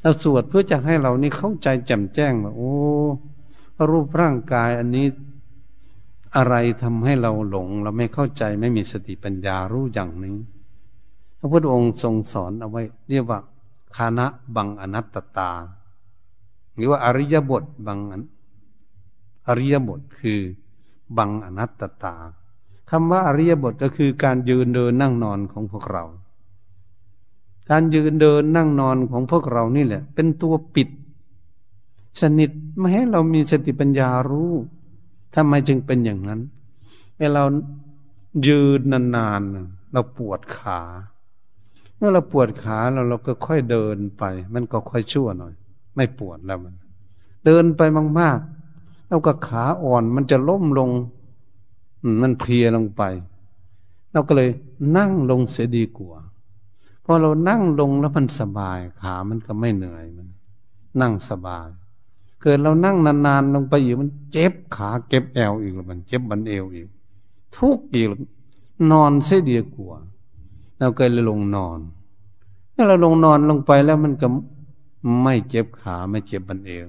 เราสวดเพื่อจะให้เรานี่เข้าใจแจ่มแจ้งว่าโอ้ รูปร่างกายอันนี้อะไรทำให้เราหลง เราไม่เข้าใจไม่มีสติปัญญารู้อย่างนี้ พระพุทธองค์ทรงสอนเอาไว้ เรียกว่าคานะบังอนัตตา หรือว่าอริยบทบังอริยบทคือบังอนัตตาคำว่าอริยบทก็คือการยืนเดินนั่งนอนของพวกเรา การยืนเดินนั่งนอนของพวกเรานี่แหละ เป็นตัวปิด สนิทไม่ให้เรามีสติปัญญารู้ทำไมจึงเป็นอย่างนั้นเวลายืนนานๆเราปวดขา เมื่อเราปวดขาเราเราก็ค่อยเดินไป มันก็ค่อยชั่วหน่อย ไม่ปวดแล้วมัน เดินไปมากๆแล้วก็ขาอ่อนมันจะล้มลงมันเพลียลงไป เราก็เลยนั่งลงเสียดีกว่าพอเรานั่งลงแล้วมันสบาย ขามันก็ไม่เหนื่อยมัน นั่งสบาย เกิดเรานั่งนานๆลงไปอยู่มันเจ็บขาเก็บแอวอีกแล้วมันเจ็บบันเอวอีก ทุกข์อีกนอนเสียดีกว่า เราก็เลยลงนอนเมื่อเราลงนอนลงไปแล้วมันก็ไม่เจ็บขาไม่เจ็บบันเอว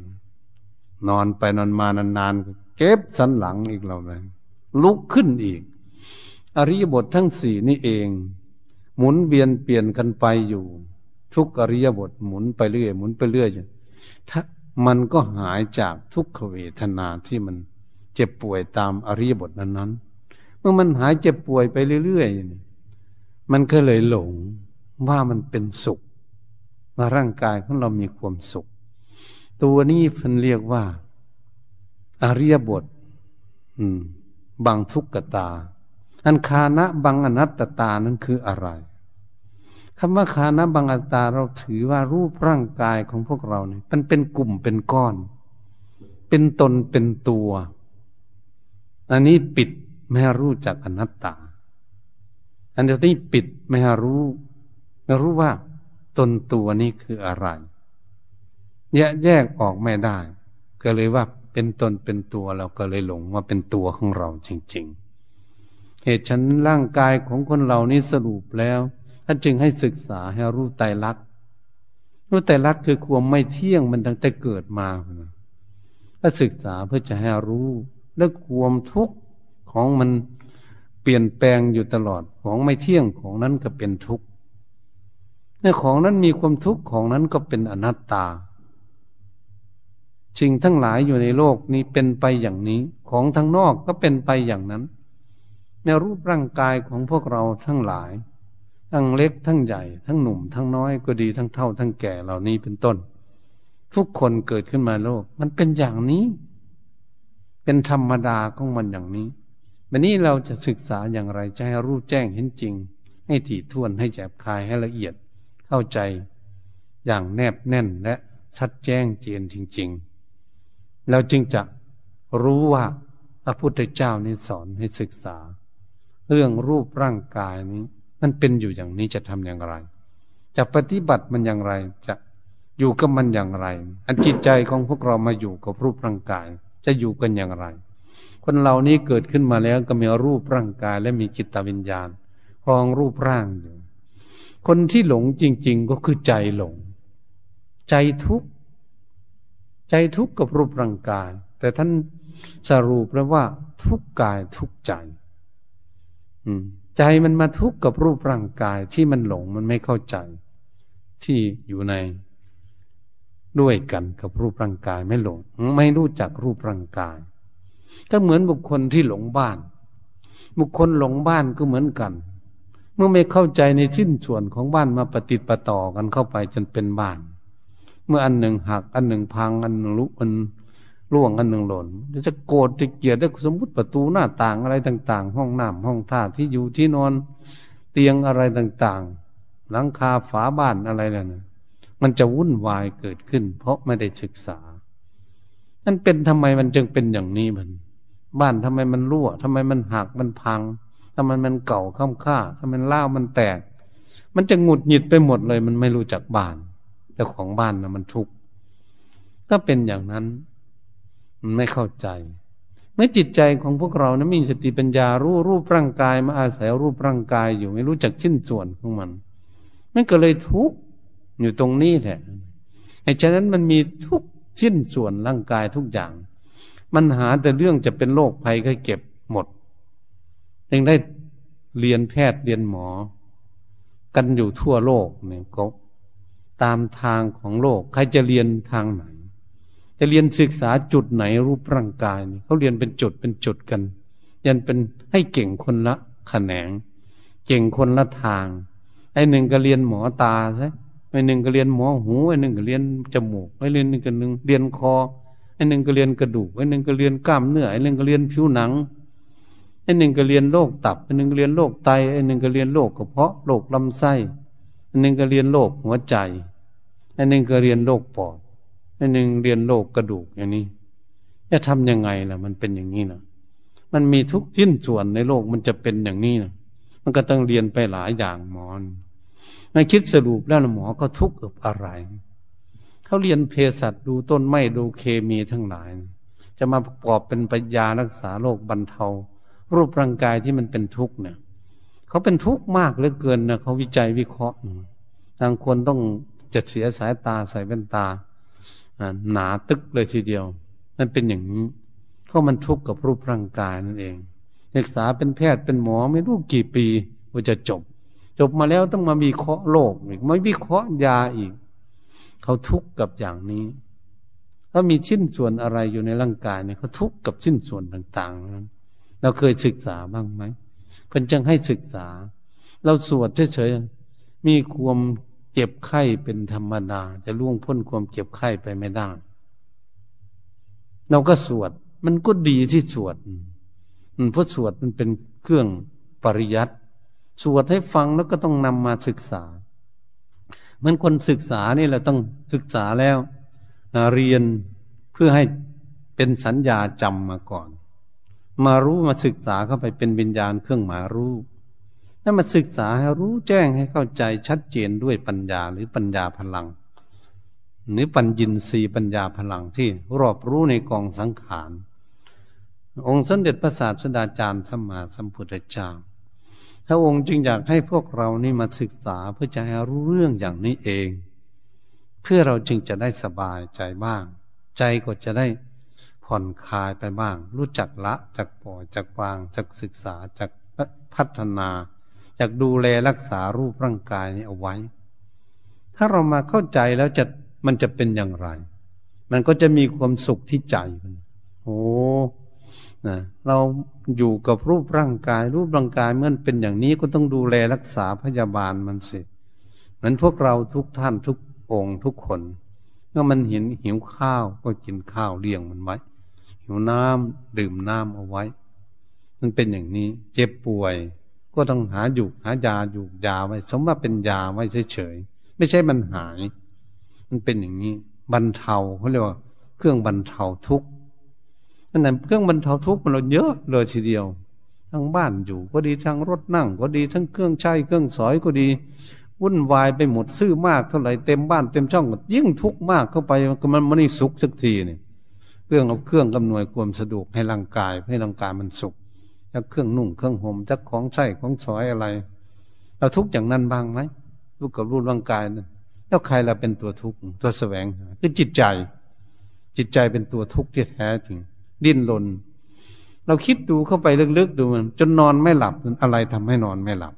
นอนไปนอนมานานๆเก็บสันหลังอีกเราเลยลุกขึ้นอีก อริยบททั้งสี่นี่เอง หมุนเวียนเปลี่ยนกันไปอยู่ ทุกอริยบทหมุนไปเรื่อยหมุนไปเรื่อยถ้ามันก็หายจากทุกขเวทนาที่มันเจ็บป่วยตามอริยบทนั้นๆเมื่อมันหายเจ็บป่วยไปเรื่อยๆ มันก็เลยหลงว่ามันเป็นสุขว่าร่างกายของเรามีความสุข ตัวนี้พันเรียกว่าอริยบทบังทุกขตา อันคานะบังอนัตตานั้นคืออะไรคำว่าคานะบังอนัตตาเราถือว่ารูปร่างกายของพวกเราเนี่ยมันเป็นกลุ่มเป็นก้อน เป็นตนเป็นตัว อันนี้ปิดไม่รู้จักอนัตตา อันนี้ปิดไม่ให้รู้ไม่รู้ว่าตนตัวนี้คืออะไร แยกแยกออกไม่ได้ ก็เลยว่าเป็นตนเป็นตัวเราก็เลยหลงว่าเป็นตัวของเราจริง ๆ เหตุฉันร่างกายของคนเรานี้สรุปแล้วท่านจึงให้ศึกษาให้รู้ไตรลักษณ์รู้ไตรลักษณ์คือความไม่เที่ยงมันตั้งแต่เกิดมาก็ศึกษาเพื่อจะให้รู้และความทุกข์ของมัน เปลี่ยนแปลงอยู่ตลอดของไม่เที่ยงของนั้นก็เป็นทุกข์ในของนั้นมีความทุกข์ของนั้นก็เป็นอนัตตาสิ่งทั้งหลายอยู่ในโลกนี้เป็นไปอย่างนี้ ของทั้งนอกก็เป็นไปอย่างนั้น ในรูปร่างกายของพวกเราทั้งหลาย ทั้งเล็กทั้งใหญ่ ทั้งหนุ่ม ทั้งน้อยก็ดีทั้งเท่า ทั้งแก่เหล่านี้เป็นต้น ทุกคนเกิดขึ้นมาโลก มันเป็นอย่างนี้ เป็นธรรมดาของมันอย่างนี้ วันนี้เราจะศึกษาอย่างไรจะให้รู้แจ้งเห็นจริง ให้ถี่ถ้วนให้แจบคายให้ละเอียด เข้าใจ อย่างแนบแน่นและชัดแจ้งเจนจริงๆ เราจึงจะรู้ว่าพระพุทธเจ้านี่สอนให้ศึกษา เรื่องรูปร่างกายนี้ มันเป็นอยู่อย่างนี้จะทำอย่างไร จะปฏิบัติมันอย่างไรจะอยู่กับมันอย่างไร อันจิตใจของพวกเรามาอยู่กับรูปร่างกาย จะอยู่กันอย่างไร คนเหล่านี้เกิดขึ้นมาแล้วก็มีรูปร่างกายและมีจิตวิญญาณครองรูปร่างอยู่ คนที่หลงจริง ๆ ก็คือใจหลง ใจทุกข์ใจทุกข์กับรูปร่างกาย แต่ท่านสรุปแล้วว่า ทุกกายทุกใจใจมันมาทุกข์กับรูปร่างกายที่มันหลงมันไม่เข้าใจ ที่อยู่ใน ด้วยกันกับรูปร่างกายไม่หลง ไม่รู้จักรูปร่างกาย ก็เหมือนบุคคลที่หลงบ้าน บุคคลหลงบ้านก็เหมือนกัน เมื่อไม่เข้าใจในสิ้นส่วนของบ้านมาปฏิติดประต่อกันเข้าไปจนเป็นบ้าน เมื่ออันหนึ่งหัก อันหนึ่งพังอันหนึ่งลุกอันล่วงอันหนึ่งหล่นจะโกรธจะเกลียดได้สมมติประตูหน้าต่างอะไรต่าง ๆ ห้องน้ำห้องท่าที่อยู่ที่นอน เตียงอะไรต่างๆ หลังคาฝาบ้านอะไรเนี่ยมันจะวุ่นวายเกิดขึ้น เพราะไม่ได้ศึกษา นั่นเป็นทำไมมันจึงเป็นอย่างนี้มัน บ้านทำไมมันรั่วทำไมมันหักมันพังทำไมมันเก่าข้ามค่าทำไมเล่ามันแตก มันจะหงุดหงิดไปหมดเลย มันไม่รู้จักบ้านจ้าของบ้านนะมันทุกข์ก็เป็นอย่างนั้น มันไม่เข้าใจเมื่อจิตใจของพวกเรานะมีสติปัญญารู้รูปร่างกายมาอาศัยรูปร่างกายอยู่ไม่รู้จักชิ้นส่วนของมันมันก็เลยทุกข์อยู่ตรงนี้แหละฉะนั้นมันมีทุก ชิ้นส่วนร่างกายทุกอย่าง มันหาแต่เรื่องจะเป็นโรคภัยก็เก็บหมดยังได้เรียนแพทย์เรียนหมอ กันอยู่ทั่วโลกเนี่ยก็ตามทางของโลก ใครจะเรียนทางไหน จะเรียนศึกษาจุดไหนรูปร่างกายเขาเรียนเป็นจุดเป็นจุดกันยันเป็นให้เก่งคนละแขนง เก่งคนละทาง ไอ้หนึ่งก็เรียนหมอตาใช่ ไอ้หนึ่งก็เรียนหมอหูไอ้หนึ่งก็เรียนจมูกไอ้เรียนหนึ่งก็หนึ่งเรียนคอไอ้หนึ่งก็เรียนกระดูกไอ้หนึ่งก็เรียนกล้ามเนื้อไอ้หนึ่งก็เรียนผิวหนังไอ้หนึ่งก็เรียนโรคตับไอ้หนึ่งก็เรียนโรคไตไอ้หนึ่งก็เรียนโรคกระเพาะโรคลำไส้อันหนึ่งก็เรียนโรคหัวใจอันหนึ่งก็เรียนโรคปอดอันหนึ่งเรียนโรคกระดูกอย่างนี้จะทำยังไงล่ะ มันเป็นอย่างนี้นะมันมีทุกชิ้นส่วนในโลกมันจะเป็นอย่างนี้นะมันก็ต้องเรียนไปหลายอย่างหมอน ไม่คิดสรุปแล้วหมอก็ทุกข์กับอะไร เขาเรียนเภสัชดูต้นไม้ดูเคมีทั้งหลาย จะมาประกอบเป็นปัญญารักษาโรคบรรเทา รูปร่างกายที่มันเป็นทุกข์เนี่ย เขาเป็นทุกข์มากเหลือเกินนะเขาวิจัยวิเคราะห์ทางคนต้องจะเสียสายตาใส่แว่นตาหนาตึกเลยทีเดียว มันเป็นอย่างนี้เพราะมันทุกข์กับรูปร่างกายนั่นเองศึกษาเป็นแพทย์เป็นหมอไม่รู้กี่ปีว่าจะจบ จบมาแล้วต้องมามีเคราะห์โลกอีกมาวิเคราะห์ยาอีก เขาทุกข์กับอย่างนี้ ถ้ามีชิ้นส่วนอะไรอยู่ในร่างกายเนี่ยเขาทุกข์กับชิ้นส่วนต่างๆนั้นเราเคยศึกษาบ้างไหมเพิ่นจึงให้ศึกษา เราสวดเฉยๆมีความเจ็บไข้เป็นธรรมดา จะล่วงพ้นความเจ็บไข้ไปไม่ได้ เราก็สวด มันก็ดีที่สวดเพราะสวดมันเป็นเครื่องปริยัติ สวดให้ฟังแล้วก็ต้องนำมาศึกษา เหมือนคนศึกษานี่เราต้องศึกษาแล้วเรียนเพื่อให้เป็นสัญญาจำมาก่อน มารู้มาศึกษาเข้าไปเป็นวิญญาณเครื่องหมายรู้ถ้ามาศึกษาให้รู้แจ้งให้เข้าใจชัดเจนด้วยปัญญาหรือปัญญาพลัง หรือปัญญินรีปัญญาพลังที่รอบรู้ในกองสังขารองค์สมเด็จพระศาสดาจารย์สมมาสัมพุทธเจ้า ระองค์จึงอยากให้พวกเรานี่มาศึกษาเพื่อจะให้รู้เรื่องอย่างนี้เอง เพื่อเราจึงจะได้สบายใจบ้าง ใจก็จะได้ผ่อนคลายไปบ้าง รู้จักละจักปล่อยจักวางจักศึกษาจักพัฒนาจักดูแลรักษารูปร่างกายนี้เอาไว้ ถ้าเรามาเข้าใจแล้วจะมันจะเป็นอย่างไร มันก็จะมีความสุขที่ใจมันโอ้ นะเราอยู่กับรูปร่างกาย รูปร่างกายเมื่อเป็นอย่างนี้ก็ต้องดูแลรักษาพยาบาลมันสิเหมือนพวกเราทุกท่านทุกองค์ทุกคนเมื่อมันเห็นหิวข้าวก็กินข้าวเลี้ยงมันไว้ หิวน้ำดื่มน้ำเอาไว้ มันเป็นอย่างนี้ เจ็บป่วย ก็ต้องหาอยู่หายาอยู่ยาไว้ สมว่าเป็นยาไว้เฉยๆไม่ใช่มันหาย มันเป็นอย่างนี้บรรเทาเขาเรียกว่า เครื่องบรรเทาทุกข์ นั่นแหละเครื่องบรรเทาทุกข์มันเราเยอะเลยทีเดียว ทั้งบ้านอยู่ก็ดีทั้งรถนั่ง ก็ดีทั้งเครื่องใช้เครื่องสอยก็ดี วุ่นวายไปหมดซื้อมากเท่าไหร่เต็มบ้านเต็มช่องยิ่งทุกข์มากเข้าไปมันมันไม่สุขสักทีเนี่ยเรื่องเอาเครื่องกำนวยความสะดวกให้ร่างกายให้ร่างกายมันสุขจากเครื่องนุ่งเครื่องห่มจากของใช้ของสอยอะไรเราทุกข์อย่างนั้นบ้างไหมทุกข์กับรูปร่างกายนั้นแล้วใครเราเป็นตัวทุกข์ตัวแสวงคือจิตใจ จิตใจเป็นตัวทุกข์ที่แท้จริง ดิ้นรนเราคิดดูเข้าไปลึกๆดูมัน จนนอนไม่หลับอะไรทำให้นอนไม่หลับ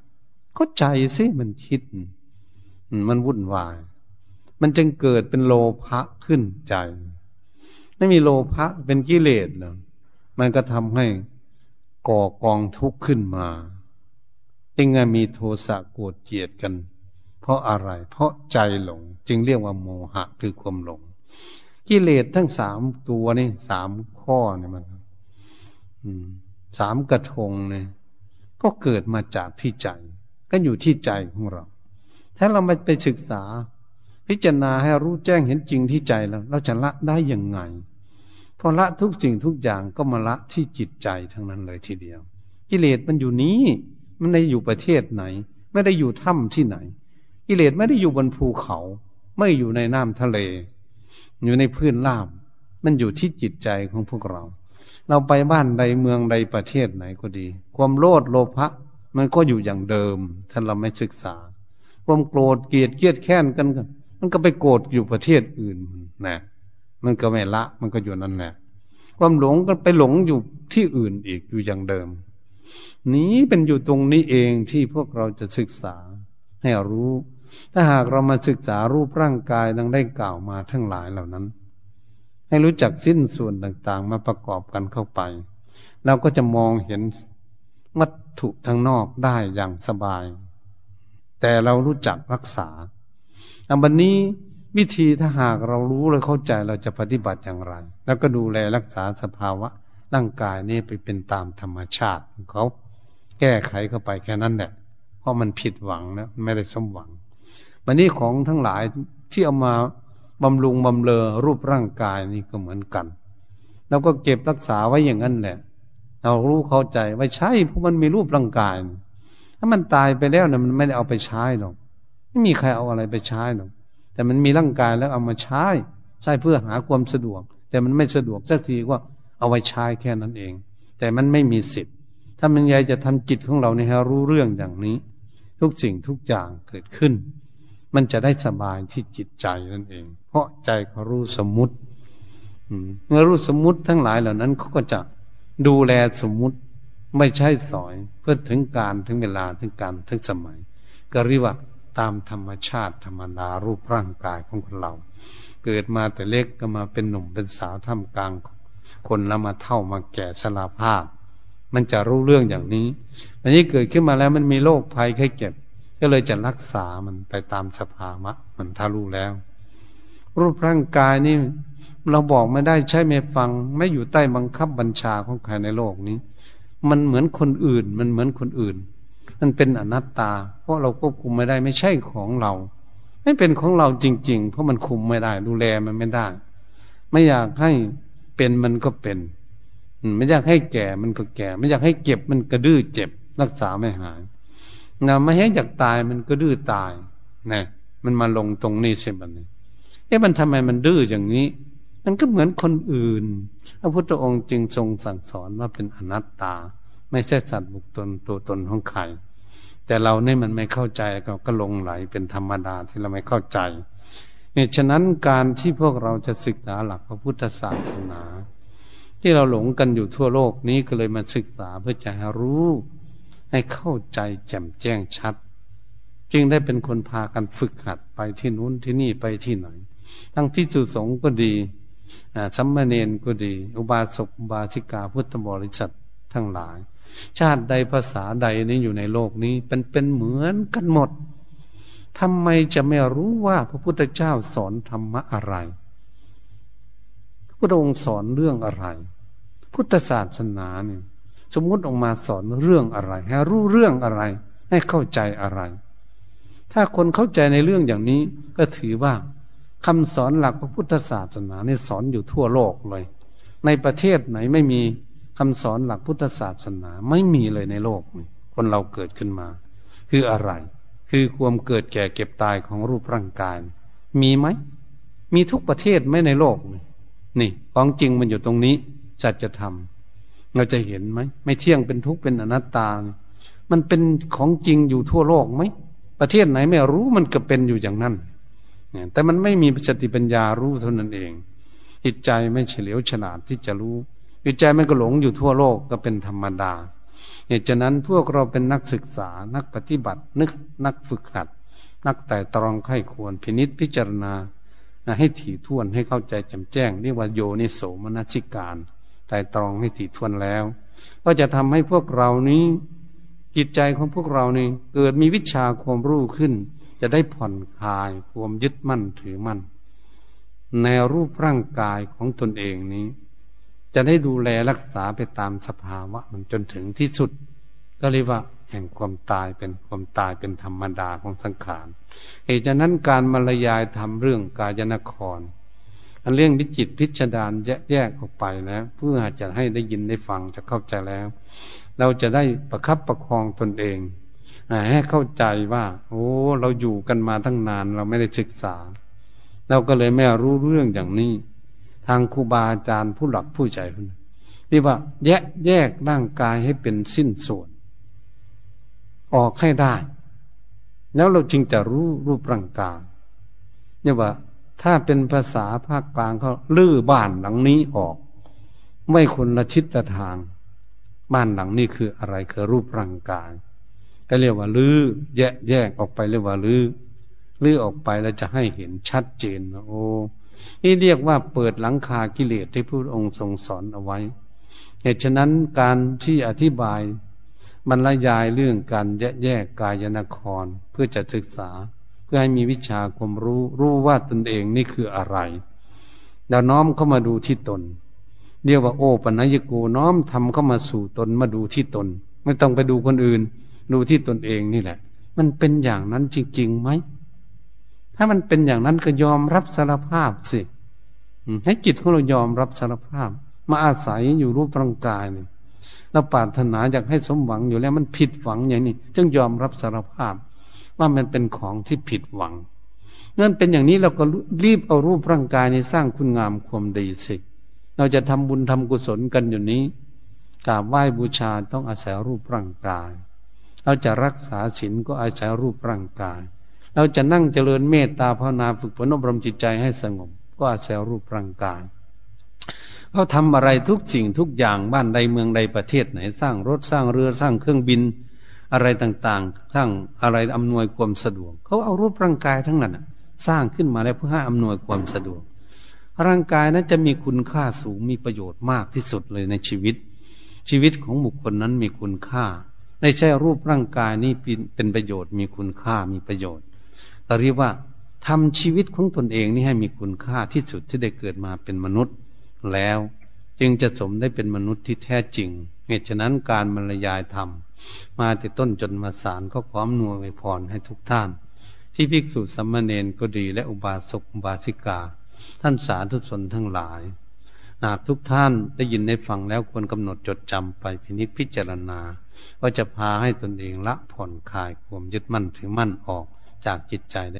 ก็ใจสิมันคิด มันวุ่นวาย มันจึงเกิดเป็นโลภะขึ้นใจ ไม่มีโลภะเป็นกิเลสแล้วมันก็ทำให้ก่อกองทุกข์ขึ้นมาจึงมีโทสะโกรธเจียดกัน เพราะอะไร เพราะใจหลง จึงเรียกว่าโมหะคือความหลง กิเลสทั้งสามตัวนี่สามข้อเนี่ยมันสามกระทงเนี่ยก็เกิดมาจากที่ใจ ก็อยู่ที่ใจของเรา ถ้าเราม่ไปศึกษา พิจารณาให้รู้แจ้งเห็นจริงที่ใจเราเราจะละได้ยังไงพอละทุกสิ่งทุกอย่างก็มาละที่จิตใจทั้งนั้นเลยทีเดียว กิเลสมันอยู่นี้ มันไม่ได้อยู่ประเทศไหน ไม่ได้อยู่ถ้ำที่ไหน กิเลสไม่ได้อยู่บนภูเขา ไม่อยู่ในน้ำทะเล อยู่ในพื้นราบ มันอยู่ที่จิตใจของพวกเรา เราไปบ้านใดเมืองใดประเทศไหนก็ดี ความโลดโลภะมันก็อยู่อย่างเดิมถ้าเราไม่ศึกษา ความโกรธเกลียดเกลียดแค้นกันกันมันก็ไปโกรธอยู่ประเทศอื่นนะมันก็ไม่ละมันก็อยู่นั่นแหละความหลงก็ไปหลงอยู่ที่อื่นอีกอยู่อย่างเดิม นี้เป็นอยู่ตรงนี้เองที่พวกเราจะศึกษาให้รู้ ถ้าหากเรามาศึกษารูปร่างกายดังได้กล่าวมาทั้งหลายเหล่านั้น ให้รู้จักสิ้นส่วนต่างๆ มาประกอบกันเข้าไป เราก็จะมองเห็นวัตถุทางนอกได้อย่างสบาย แต่เรารู้จักรักษาอันบันนี้วิธีถ้าหากเรารู้และเข้าใจเราจะปฏิบัติอย่างไร แล้วก็ดูแลรักษาสภาวะร่างกายนี่ไปเป็นตามธรรมชาติของเขา แก้ไขเข้าไปแค่นั้นแหละ เพราะมันผิดหวังนะไม่ได้สมหวัง วันนี้ของทั้งหลายที่เอามาบำรุงบำเรอรูปร่างกายนี่ก็เหมือนกันเราก็เก็บรักษาไว้อย่างนั้นแหละ เรารู้เข้าใจว่าใช่เพราะมันมีรูปร่างกาย ถ้ามันตายไปแล้วเนี่ยมันไม่ได้เอาไปใช้หรอกไม่มีใครเอาอะไรไปใช้หรอกแต่มันมีร่างกายแล้วเอามาใช้ ใช้เพื่อหาความสะดวก แต่มันไม่สะดวกสักทีก็เอาไว้ใช้แค่นั้นเอง แต่มันไม่มีสิทธิ์ถ้ามันยายจะทำจิตของเราในให้รู้เรื่องอย่างนี้ ทุกสิ่งทุกอย่างเกิดขึ้น มันจะได้สบายที่จิตใจนั่นเอง เพราะใจเขารู้สมมุติเมื่อรู้สมมุติทั้งหลายเหล่านั้นเขาก็จะดูแลสมมุติไม่ใช่สอยเพื่อถึงการถึงเวลาถึงการถึงสมัย ก็เรียกว่าตามธรรมชาติธรรมดารูปร่างกายของคนเรา เกิดมาแต่เล็กก็มาเป็นหนุ่มเป็นสาวท่ามกลาง คนแล้วมาเท่ามาแก่ชราภาพ มันจะรู้เรื่องอย่างนี้ อันนี้เกิดขึ้นมาแล้วมันมีโรคภัยไข้เจ็บ ก็เลยจะรักษามันไปตามสภาวะมันถ้ารู้แล้ว รูปร่างกายนี่เราบอกไม่ได้ใช่ไม่ฟัง ไม่อยู่ใต้บังคับบัญชาของใครในโลกนี้ มันเหมือนคนอื่น มันเหมือนคนอื่น มันเป็นอนัตตา เพราะเราควบคุมไม่ได้ไม่ใช่ของเรา ไม่เป็นของเราจริง ๆ เพราะมันคุมไม่ได้ ดูแลมันไม่ได้ ไม่อยากให้เป็นมันก็เป็นไม่อยากให้แก่มันก็แก่ ไม่อยากให้เก็บมันก็ดื้อเจ็บ รักษาไม่หาย นะไม่ให้อยากตายมันก็ดื้อตายนะมันมาลงตรงนี้ใช่ไหมเอ๊ะมันทำไมมันดื้ออย่างนี้ มันก็เหมือนคนอื่น พระพุทธองค์จึงทรงสั่งสอนว่าเป็นอนัตตา ไม่ใช่สัตว์บุคคลตัวตนของใครแต่เราเนี่ยมันไม่เข้าใจเราก็ลงไหลเป็นธรรมดาที่เราไม่เข้าใจเนี่ยฉะนั้นการที่พวกเราจะศึกษาหลักพระพุทธศาสนา ที่เราหลงกันอยู่ทั่วโลกนี้ก็เลยมาศึกษาเพื่อจะห้รู้ ให้เข้าใจแจ่มแจ้งชัด จึงได้เป็นคนพากันฝึกหัดไปที่นู้นที่นี่ไปที่ไหน ทั้งพิจุสงก็ดีสัมมาเนนก็ดี อุบาสกอุบาสิกาพุทธบริษัททั้งหลาย ชาติใดภาษาใดนี้อยู่ในโลกนี้เป็นเป็นเหมือนกันหมดทำไมจะไม่รู้ว่าพระพุทธเจ้าสอนธรรมะอะไรพระองค์สอนเรื่องอะไร พุทธศาสนาเนี่ย สมมุติออกมาสอนเรื่องอะไร ให้รู้เรื่องอะไร ให้เข้าใจอะไร ถ้าคนเข้าใจในเรื่องอย่างนี้ก็ถือว่าคำสอนหลักพระพุทธศาสนานี่สอนอยู่ทั่วโลกเลย ในประเทศไหนไม่มีคำสอนหลักพุทธศาสนาไม่มีเลยในโลก คนเราเกิดขึ้นมา คืออะไร คือความเกิดแก่เก็บตายของรูปร่างกาย มีไหม มีทุกประเทศไหมในโลก นี่ ของจริงมันอยู่ตรงนี้สัจธรรม เราจะเห็นไหมไม่เที่ยงเป็นทุกข์เป็นอนัตตา มันเป็นของจริงอยู่ทั่วโลกไหมประเทศไหนไม่รู้มันก็เป็นอยู่อย่างนั้นแต่มันไม่มีสติปัญญารู้เท่านั้นเองจิตใจไม่เฉลียวฉลาดที่จะรู้จิตใจมันก็หลงอยู่ทั่วโลกก็เป็นธรรมดาเหตุฉะนั้นพวกเราเป็นนักศึกษานักปฏิบัตินึกนักฝึกหัด นักแต่ตรองไข้ควรพินิษพิจารณาให้ถี่ถ้วนให้เข้าใจจ่มแจ้งเรียกว่าโยนิโสมนสิการ แต่ตรองให้ถี่ถ้วนแล้ว ก็จะทำให้พวกเรานี้จิตใจของพวกเรานี่เกิดมีวิชาความรู้ขึ้น จะได้ผ่อนคลายความยึดมั่นถือมั่น ในรูปร่างกายของตนเองนี้ จะได้ดูแลรักษาไปตามสภาวะมันจนถึงที่สุด ก็เรียกว่าแห่งความตายเป็นความตายเป็นธรรมดาของสังขารเหตุฉะนั้นการมารยายทำเรื่องกายนคร อันเรื่องวิจิตพิจารณาแยกออกไปแล้ว เพื่อจะให้ได้ยินได้ฟังจะเข้าใจแล้ว เราจะได้ประคับประคองตนเองให้เข้าใจว่า โอ้ เราอยู่กันมาตั้งนานเราไม่ได้ศึกษา เราก็เลยไม่รู้เรื่องอย่างนี้ ทางครูบาอาจารย์ผู้หลักผู้ใจพนี่ว่า แยกแยกร่างกายให้เป็นสิ้นส่วน ออกให้ได้ แล้วเราจึงจะรู้รูปร่างกายเนี่ยว่า ถ้าเป็นภาษาภาคกลางเขาลื้อบ้านหลังนี้ออก ไม่คนละทิศทาง บ้านหลังนี้คืออะไรคือรูปร่างกายก็เรียกว่าลื้อแยกแยกออกไปเรียกว่าลื้อลื้อออกไปแล้วจะให้เห็นชัดเจนโอ้นี่เรียกว่าเปิดหลังคากิเลสที่พระองค์ทรงสอนเอาไว้เหตุฉะนั้นการที่อธิบายบรรยายเรื่องการแยกแยกกายนครเพื่อจะศึกษา เพื่อให้มีวิชาความรู้ รู้ว่าตนเองนี่คืออะไรดาวน้อมเข้ามาดูที่ตน เรียกว่าโอปัญญโกน้อมทำเข้ามาสู่ตนมาดูที่ตน ไม่ต้องไปดูคนอื่น ดูที่ตนเองนี่แหละ มันเป็นอย่างนั้นจริงๆไหมถ้ามันเป็นอย่างนั้นก็ยอมรับสารภาพสิให้จิตของเรายอมรับสารภาพ มาอาศัยอยู่รูปร่างกายเนี่ยเราปรารถนาอยากให้สมหวังอยู่แล้วมันผิดหวังอย่างนี้จึงยอมรับสารภาพ ว่ามันเป็นของที่ผิดหวังเมื่อเป็นอย่างนี้เราก็รีบเอารูปร่างกายในสร้างคุณงามความดีสิเราจะทำบุญทำกุศลกันอยู่นี้กราบไหว้บูชาต้องอาศัยรูปร่างกาย เราจะรักษาศีลก็อาศัยรูปร่างกาย เราจะนั่งเจริญเมตตาภาวนาฝึกฝนอบรมจิตใจให้สงบ ก็อาศัยรูปร่างกายเขาทำอะไรทุกสิ่งทุกอย่างบ้านใดเมืองใดประเทศไหนสร้างรถสร้างเรือสร้างเครื่องบิน อะไรต่างๆสร้งอะไรอำนวยความสะดวกเขาเอารูปร่างกายทั้งนั้นสร้างขึ้นมาแล้วเพื่อให้อำนวยความสะดวก ร่างกายนั้นจะมีคุณค่าสูงมีประโยชน์มากที่สุดเลยในชีวิต ชีวิตของบุคคลนั้นมีคุณค่าไม่ใช่รูปร่างกายนี่เป็นประโยชน์ มีคุณค่ามีประโยชน์แต่เรียกว่าทำชีวิตของตนเองนี่ให้มีคุณค่าที่สุดที่ได้เกิดมาเป็นมนุษย์แล้ว จึงจะสมได้เป็นมนุษย์ที่แท้จริงเหตุฉะนั้นการบรรยายธรรม มาแต่ต้นจนมาสารก็พร้อมนวยพรให้ทุกท่าน ที่ภิกษุสัมมาเนนก็ดีและอุบาสกอุบาสิกา ท่านสาธุชนทั้งหลายหากทุกท่านได้ยินได้ฟังแล้วควรกำหนดจดจำไปพินิจพิจารณา ว่าจะพาให้ตนเองละผ่อนคลายความยึดมั่นถือมั่นออกจากจิตใจได้